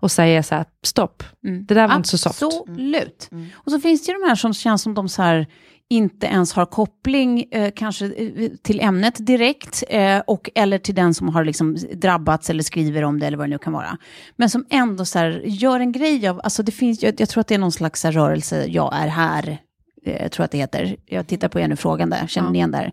Och säga så här, stopp, det där var inte så soft. Absolut. Och så finns det ju de här som känns som de så här inte ens har koppling eh, kanske eh, till ämnet direkt eh, och eller till den som har liksom drabbats eller skriver om det eller vad det nu kan vara. Men som ändå så här, gör en grej av, alltså det finns, jag, jag tror att det är någon slags här, rörelse, jag är här, jag tror att det heter. Jag tittar på er nu frågande, känner ni igen där?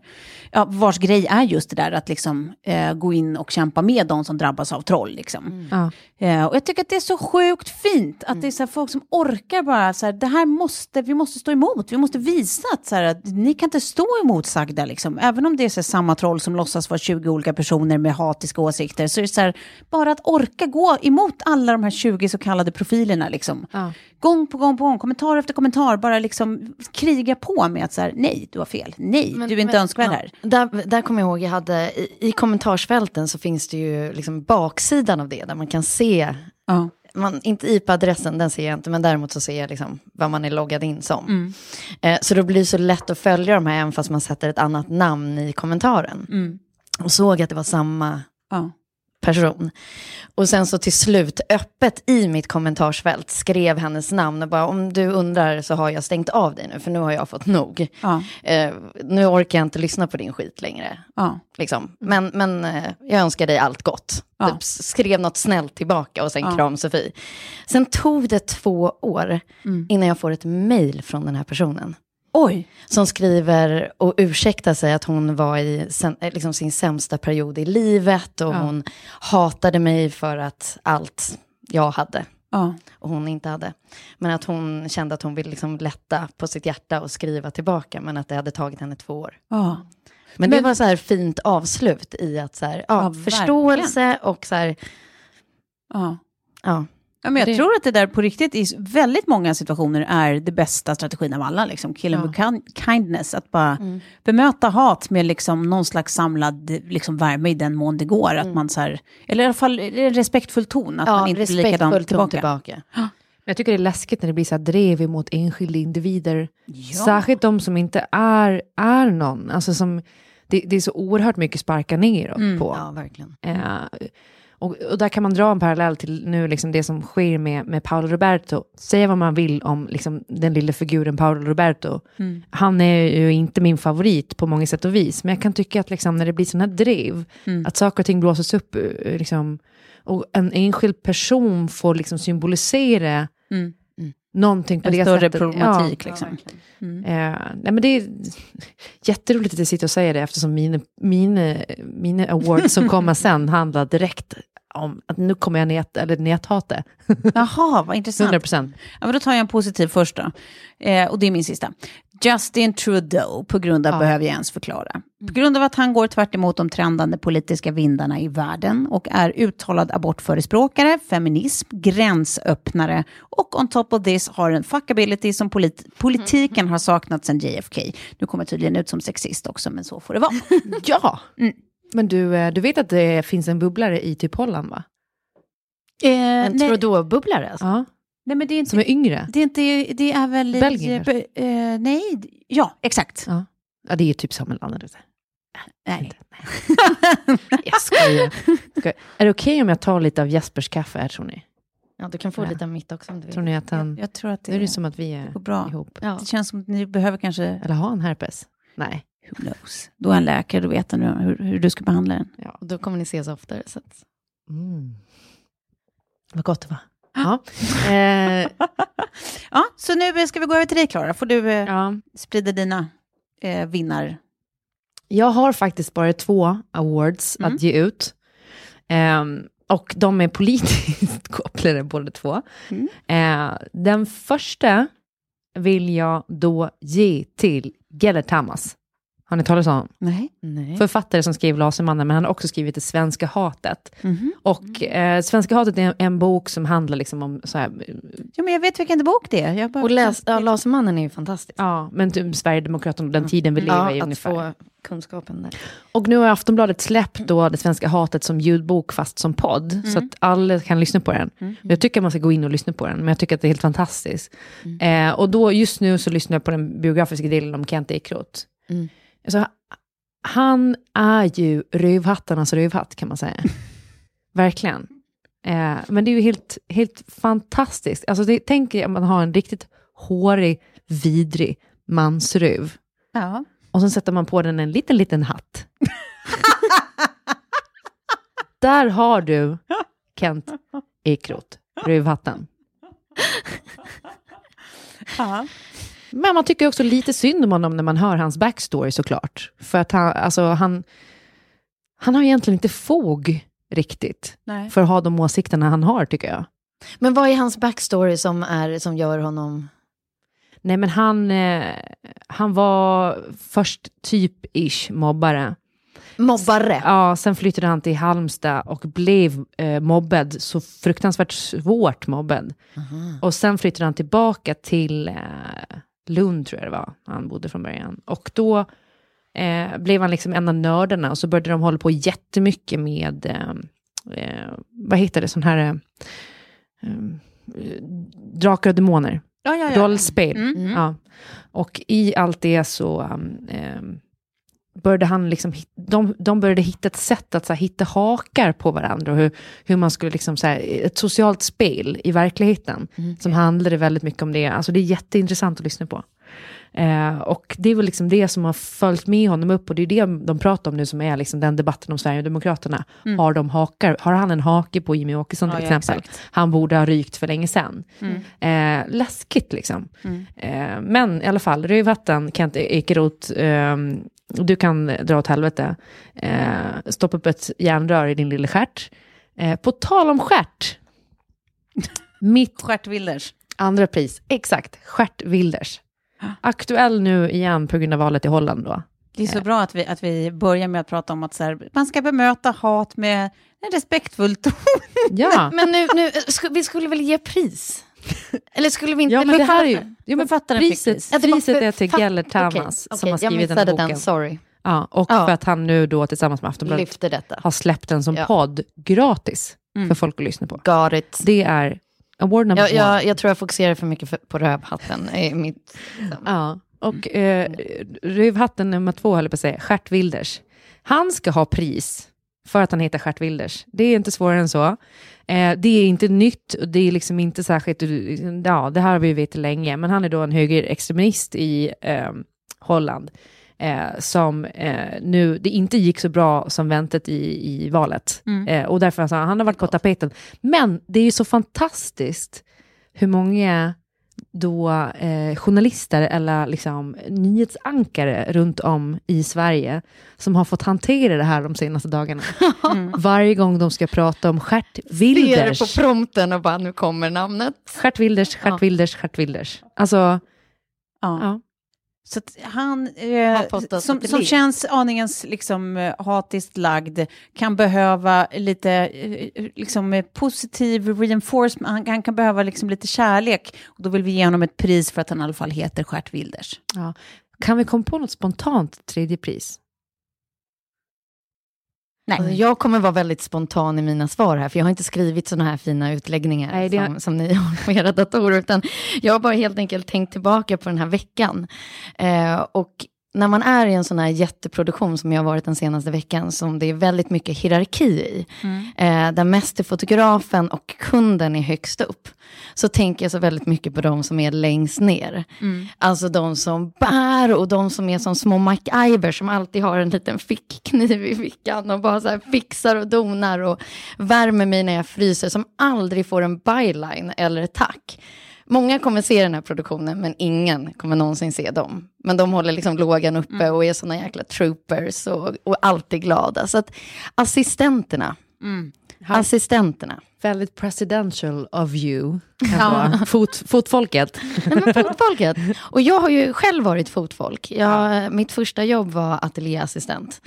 Ja, vars grej är just det där att liksom eh, gå in och kämpa med de som drabbas av troll. Liksom. Ja. Eh, och jag tycker att det är så sjukt fint att det är så här folk som orkar bara så här, det här måste, vi måste stå emot, vi måste visa att, så här, att ni kan inte stå emotsagda liksom. Även om det är så här, samma troll som låtsas vara 20 olika personer med hatiska åsikter så är det så här, bara att orka gå emot alla de här 20 så kallade profilerna liksom. Ja. Gång på gång på gång, kommentar efter kommentar, bara liksom kriga på med att så här, nej, du har fel, nej, Men- du är inte men- önskvärd ja, här. Där, där kommer jag ihåg, jag hade, i, i kommentarsfälten så finns det ju liksom baksidan av det, där man kan se, Ja. man, inte IP-adressen, den ser jag inte, men däremot så ser jag liksom vad man är loggad in som. Mm. Eh, så då blir det så lätt att följa de här, även fast man sätter ett annat namn i kommentaren. Mm. Och såg att det var samma Ja. Person. Och sen så till slut, öppet i mitt kommentarsfält, skrev hennes namn och bara om du undrar så har jag stängt av dig nu, för nu har jag fått nog. Ja. Eh, nu orkar jag inte lyssna på din skit längre. Ja. Liksom. Men, men eh, jag önskar dig allt gott. Ja. Typ, skrev något snällt tillbaka och sen Ja. kram Sofie. Sen tog det två år Mm. innan jag får ett mejl från den här personen. Oj. Som skriver och ursäktar sig att hon var i sen, eh, liksom sin sämsta period i livet och Ja. hon hatade mig för att allt jag hade Ja. och hon inte hade. Men att hon kände att hon ville liksom lätta på sitt hjärta och skriva tillbaka men att det hade tagit henne två år. Ja. Men, det Men- var så här fint avslut i att så här, ja, förståelse och så här, Ja. Ja, Ja, men jag Det- tror att det där på riktigt i väldigt många situationer är det bästa strategin av alla. Liksom. Killen Ja. with kin- kindness, att bara Mm. bemöta hat med liksom någon slags samlad liksom, värme i den mån det går. Att man så här, eller i alla fall en respektfull ton, att man inte blir likadan tillbaka. tillbaka. Jag tycker det är läskigt när det blir så här drev mot enskilda individer. Ja. Särskilt de som inte är, är någon. Alltså som, det, det är så oerhört mycket sparka neråt Mm. på. Ja, verkligen. Eh, och, och där kan man dra en parallell till nu liksom det som sker med, med Paolo Roberto. Säga vad man vill om liksom, den lilla figuren Paolo Roberto. Mm. Han är ju inte min favorit på många sätt och vis. Men jag kan tycka att liksom, när det blir sådana här drev, Mm. att saker och ting blåses upp. eh, Liksom, och en enskild person får liksom symbolisera Mm. Någonting på En det större sättet. problematik. Ja, liksom. verkligen. Eh, nej, men det är jätteroligt att jag sitter och säger det eftersom mina, mina, mina awards som kommer sen handlar direkt om att nu kommer jag net, eller näthata. Jaha, vad intressant. 100 procent. Ja, men då tar jag en positiv först då. Eh, och det är min sista. Justin Trudeau, på grund av, Ja. behöver jag ens förklara. På grund av att han går tvärt emot de trendande politiska vindarna i världen och är uttalad abortförespråkare, feminism, gränsöppnare och on top of this har en fuckability som polit- politiken har saknat sedan JFK. Nu kommer jag tydligen ut som sexist också, men så får det vara. Ja, Mm. men du, eh, du vet att det finns en bubblare i typ Holland va? Eh, En Trudeau-bubblare alltså? Ja, nej, men det är inte... som är yngre. Det är, inte, det är väl. Belgien eh, nej, ja, exakt. Ja, ja det är ju typ samma land. eller så. Nej. Jag skojar. skojar. Är det okej om jag tar lite av Jespers kaffe här tror ni? Ja, du kan få Ja. lite av mitt också om du vill. Tror ni att han... Jag, jag tror att det, Nu är det som att vi är går bra. ihop. Ja. Det känns som att ni behöver kanske, Eller har han herpes? Nej. who knows. Då är en läkare, då vet han hur, hur du ska behandla den. Ja. Och då kommer ni ses oftare. Så att... Mm. Vad gott det var. Ja. Eh, Ja, så nu ska vi gå över till dig Klara. Får du eh, ja. sprida dina eh, vinnar... Jag har faktiskt bara två awards Mm. att ge ut. Ehm, och de är politiskt kopplade båda två. Mm. Eh, den första vill jag då ge till Gellert Tamas. Har ni talat om honom? Nej. Nej. Författare som skrev Lasermannen, men han har också skrivit Det svenska hatet. Mhm. Och eh, Svenska hatet är en, en bok som handlar liksom om så här, Ja, men jag vet vilken bok det är. Jag bara, Och läs, ja, Lasermannen är ju fantastisk. ja, men typ Sverigedemokraterna och den tiden vi lever Ja, i att ungefär. få kunskapen där. Och nu har Aftonbladet släppt då Det svenska hatet som ljudbok fast som podd. Så att alla kan lyssna på den. Jag tycker man ska gå in och lyssna på den, men jag tycker att det är helt fantastiskt. Eh, och då just nu så lyssnar jag på den biografiska delen om Kent Ekeroth. Alltså, han är ju rövhattarnas rövhatt kan man säga. Verkligen. Eh, men det är ju helt, helt fantastiskt. Alltså det, tänk att man har en riktigt hårig, vidrig mansröv. Ja. Och sen sätter man på den en liten, liten hatt. Där har du Kent Ekeroth, rövhatten. Ja. Men man tycker också lite synd om honom när man hör hans backstory såklart. För att han, alltså, han, han har egentligen inte fog riktigt Nej. för att ha de åsikterna han har tycker jag. Men vad är hans backstory som, är, som gör honom... Nej men han, eh, han var först typ-ish mobbare. Mobbare? Ja, sen flyttade han till Halmstad och blev eh, mobbad, så fruktansvärt svårt mobbad. Och sen flyttade han tillbaka till eh, Lund, tror jag det var, han bodde från början. Och då eh, blev han liksom en av nördarna och så började de hålla på jättemycket med, eh, eh, vad heter det, sån här eh, eh, drakar och demoner. Ja, ja, ja. Rollspel. Mm. Ja. Och i allt det så um, började han liksom, de, de började hitta ett sätt att så här, hitta hakar på varandra och hur, hur man skulle, liksom, så här, ett socialt spel i verkligheten som handlade väldigt mycket om det. Alltså det är jätteintressant att lyssna på. Eh, och det är väl liksom det som har följt med honom upp och det är det de pratar om nu som är liksom den debatten om Sverigedemokraterna. Har, de hakar, har han en hake på Jimmy Åkesson till Ja, ja, exempel? exakt. Han borde ha rykt för länge sedan. Mm. Eh, läskigt liksom. Eh, men i alla fall, Rövhatten, Kent Ekeroth, eh, du kan dra åt helvete. Eh, stoppa upp ett järnrör i din lilla stjärt. Eh, på tal om stjärt. Mitt Stjärt Wilders. andra pris, exakt, Stjärt Wilders. Aktuell nu igen på grund av valet i Holland då. Det är så bra att vi, att vi börjar med att prata om att så här, man ska bemöta hat med En respektfull ton. Ja. Men nu, nu sk- vi skulle väl ge pris? Eller skulle vi inte... Ja, men det här är ju... Ja, men fick priset, pris. Ja, det var priset är till Gellert Tamas Okej, som okej, har skrivit den här boken. sorry. Ja, och Ja. för att han nu då tillsammans med Aftonbladet har släppt den som Ja. podd gratis Mm. för folk att lyssna på. Got it. Det är award number Jag, one. jag, jag tror jag fokuserar för mycket för, på rövhatten. I mitt, liksom. Ja, och eh, rövhatten nummer två, höll jag på att säga, Gert Wilders. Han ska ha pris för att han heter Gert Wilders. Det är inte svårare än så. Eh, det är inte nytt, och det är liksom inte särskilt, ja, det här har vi vetat länge, men han är då en högerextremist i eh, Holland. Eh, som eh, nu, det inte gick så bra som väntat i, i valet. Eh, och därför alltså, han har varit på tapeten. Men det är ju så fantastiskt hur många då eh, journalister eller liksom, nyhetsankare runt om i Sverige som har fått hantera det här de senaste dagarna. Varje gång de ska prata om Ser Wilders. på prompten och bara, nu kommer namnet. Gert Wilders, Gert Ja. Wilders, Gert Wilders. Alltså, Ja. ja. Så han, eh, som, som känns aningens liksom, eh, hatiskt lagd, kan behöva lite eh, liksom, eh, positiv reinforcement, han, han kan behöva liksom, lite kärlek. Och då vill vi ge honom ett pris för att han i alla fall heter Gert Wilders. Ja. Kan vi komma på något spontant tredje pris? Nej. Alltså, jag kommer vara väldigt spontan i mina svar här, för jag har inte skrivit sådana här fina utläggningar Nej, det- som, som ni har på era datorer, utan jag har bara helt enkelt tänkt tillbaka på den här veckan. Eh, och när man är i en sån här jätteproduktion som jag har varit den senaste veckan, som det är väldigt mycket hierarki i, eh, där mästerfotografen och kunden är högst upp, så tänker jag så väldigt mycket på de som är längst ner. Alltså de som bär och de som är som små MacGyver som alltid har en liten fickkniv i fickan och bara så fixar och donar och värmer mig när jag fryser, som aldrig får en byline eller ett tack. Många kommer se den här produktionen, men ingen kommer någonsin se dem. Men de håller liksom lågan uppe och är såna jäkla troopers och, och alltid glada. Så att assistenterna, assistenterna. Väldigt presidential of you. Ja. Fot, fotfolket. Nej, men fotfolket. Och jag har ju själv varit fotfolk. Jag, Mitt första jobb var ateljéassistent.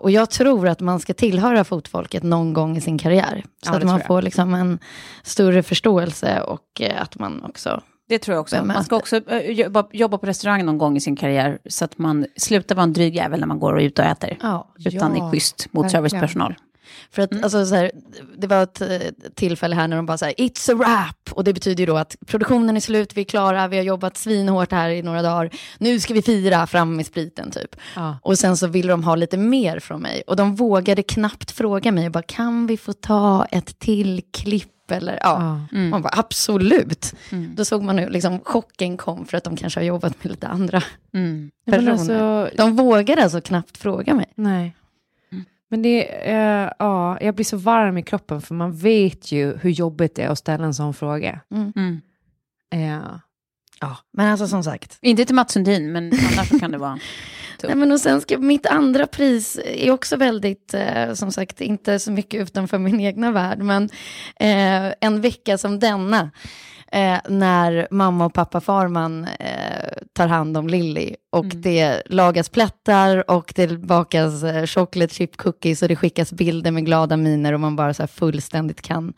Och jag tror att man ska tillhöra fotfolket någon gång i sin karriär. Så Ja, att man får liksom en större förståelse och eh, att man också... Det tror jag också. Man ska också eh, jobba, jobba på restaurang någon gång i sin karriär så att man slutar vara en dryg jävel när man går ut och äter. Ja, Utan Ja, är schysst mot verkligen. servicepersonal. För att, alltså, så här, det var ett eh, tillfälle här när de bara så här, it's a wrap. Och det betyder ju då att produktionen är slut, vi är klara, vi har jobbat svinhårt här i några dagar. Nu ska vi fira fram med spriten typ. Ja. Och sen så ville de ha lite mer från mig. Och de vågade knappt fråga mig, bara, kan vi få ta ett till klipp? Eller, ja. Man bara, absolut. Då såg man nu, liksom, chocken kom för att de kanske har jobbat med lite andra Mm. Personer. alltså, De vågade alltså knappt fråga mig. Nej. Men det, eh, ja, jag blir så varm i kroppen för man vet ju hur jobbigt det är att ställa en sån fråga. Mm. Eh, Ja, men alltså som sagt. Inte till Mats Sundin, men annars kan det vara... Nej, men och sen ska, mitt andra pris är också väldigt, eh, som sagt, inte så mycket utanför min egna värld, men eh, en vecka som denna, eh, när mamma och pappa Farman eh, tar hand om Lilly och det lagas plättar och det bakas eh, chocolate chip cookies och det skickas bilder med glada miner och man bara så här fullständigt kan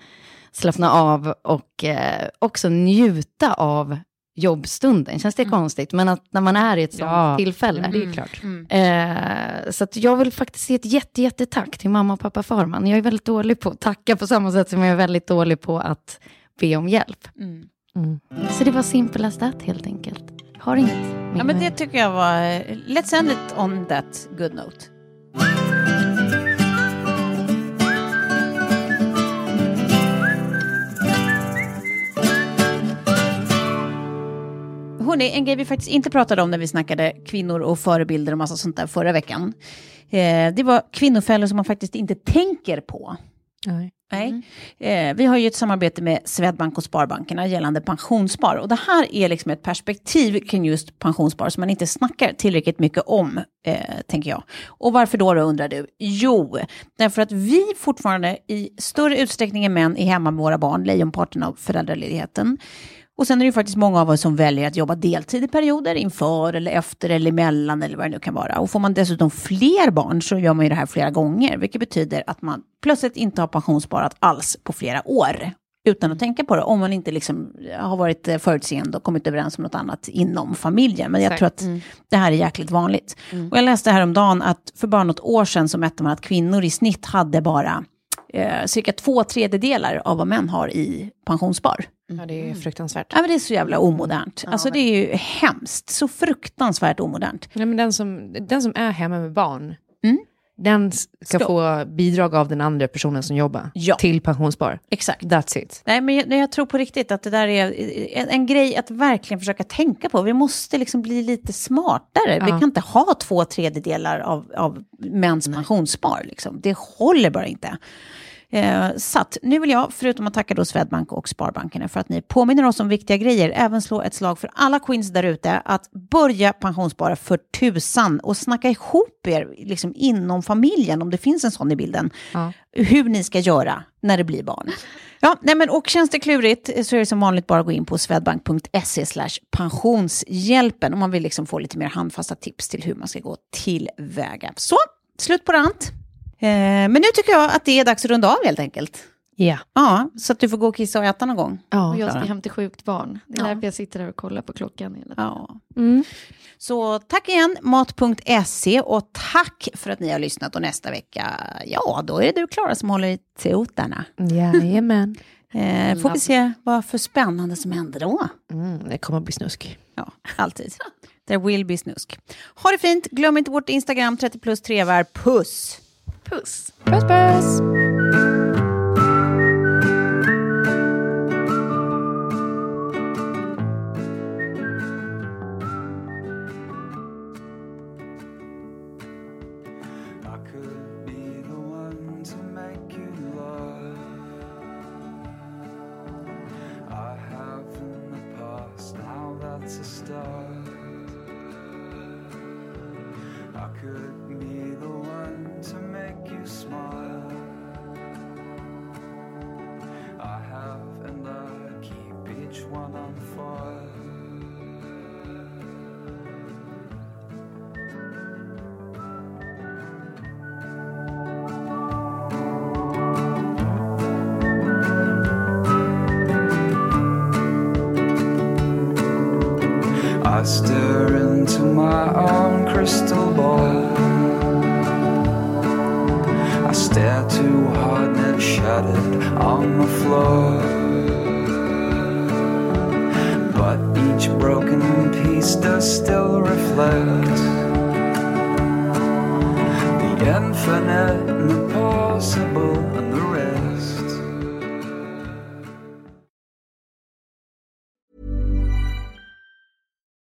slappna av och eh, också njuta av jobbstunden. Känns det konstigt? Men att när man är i ett sånt Ja, tillfälle. det är klart. Eh, så att jag vill faktiskt ge ett jätte, jättetack till mamma och pappa Farman. Jag är väldigt dålig på att tacka på samma sätt som jag är väldigt dålig på att be om hjälp. Mm. Så det var simple as that helt enkelt. Har inget mer. Ja, men det tycker jag var... Let's end it on that good note. Hörrni, en grej vi faktiskt inte pratade om när vi snackade kvinnor och förebilder och massa sånt där förra veckan. Eh, det var kvinnofällor som man faktiskt inte tänker på. Nej. Nej. Eh, vi har ju ett samarbete med Swedbank och Sparbankerna gällande pensionsspar. Och det här är liksom ett perspektiv kring just pensionsspar som man inte snackar tillräckligt mycket om, eh, tänker jag. Och varför då, då undrar du? Jo, därför att vi fortfarande i större utsträckning än män är hemma med våra barn, lejonparten av föräldraledigheten. Och sen är det ju faktiskt många av oss som väljer att jobba deltid i perioder, inför eller efter eller emellan eller vad det nu kan vara. Och får man dessutom fler barn så gör man ju det här flera gånger, vilket betyder att man plötsligt inte har pensionssparat alls på flera år. Utan att tänka på det, om man inte liksom har varit eh, förutseende och kommit överens om något annat inom familjen. Men jag tror att det här är jäkligt vanligt. Och jag läste häromdagen att för bara något år sedan så mätte man att kvinnor i snitt hade bara eh, cirka två tredjedelar av vad män har i pensionsspar. Ja, det är fruktansvärt. Ja, men det är så jävla omodernt. alltså det är ju hemskt, så fruktansvärt omodernt. Nej, men den, som, den som är hemma med barn, Mm. den ska, Ska- få bidrag av den andra personen som jobbar Ja. till pensionsspar. Exakt. That's it. Nej, men jag, jag tror på riktigt att det där är en, en grej att verkligen försöka tänka på. Vi måste liksom bli lite smartare. Vi Ja. kan inte ha två tredjedelar av, av mäns pensionsspar. Liksom. Det håller bara inte. Eh, så att, nu vill jag, förutom att tacka då Swedbank och Sparbankerna för att ni påminner oss om viktiga grejer, även slå ett slag för alla queens där ute att börja pensionsspara för tusan och snacka ihop er liksom, inom familjen, om det finns en sån i bilden, hur ni ska göra när det blir barn. Ja, nej men, och känns det klurigt så är det som vanligt bara att gå in på swedbank.se pensionshjälpen om man vill liksom få lite mer handfasta tips till hur man ska gå tillväga. Så, slut på rant. Eh, men nu tycker jag att det är dags att runda av helt enkelt. Ja. Ja, så att du får gå och kissa och äta någon gång. Ja. Och jag ska hem till sjukt barn. Det är Ja. därför jag sitter här och kollar på klockan hela tiden. Ja. Mm. Så tack igen, mat.se och tack för att ni har lyssnat. Och nästa vecka, ja, då är det du Klara som håller i totarna. Jajamän. Eh, får vi se vad för spännande som händer då. Mm, det kommer att bli snusk. Ja, alltid. There will be snusk. Ha det fint, glöm inte vårt Instagram 30 plus trevär. Puss! Puss! Puss puss!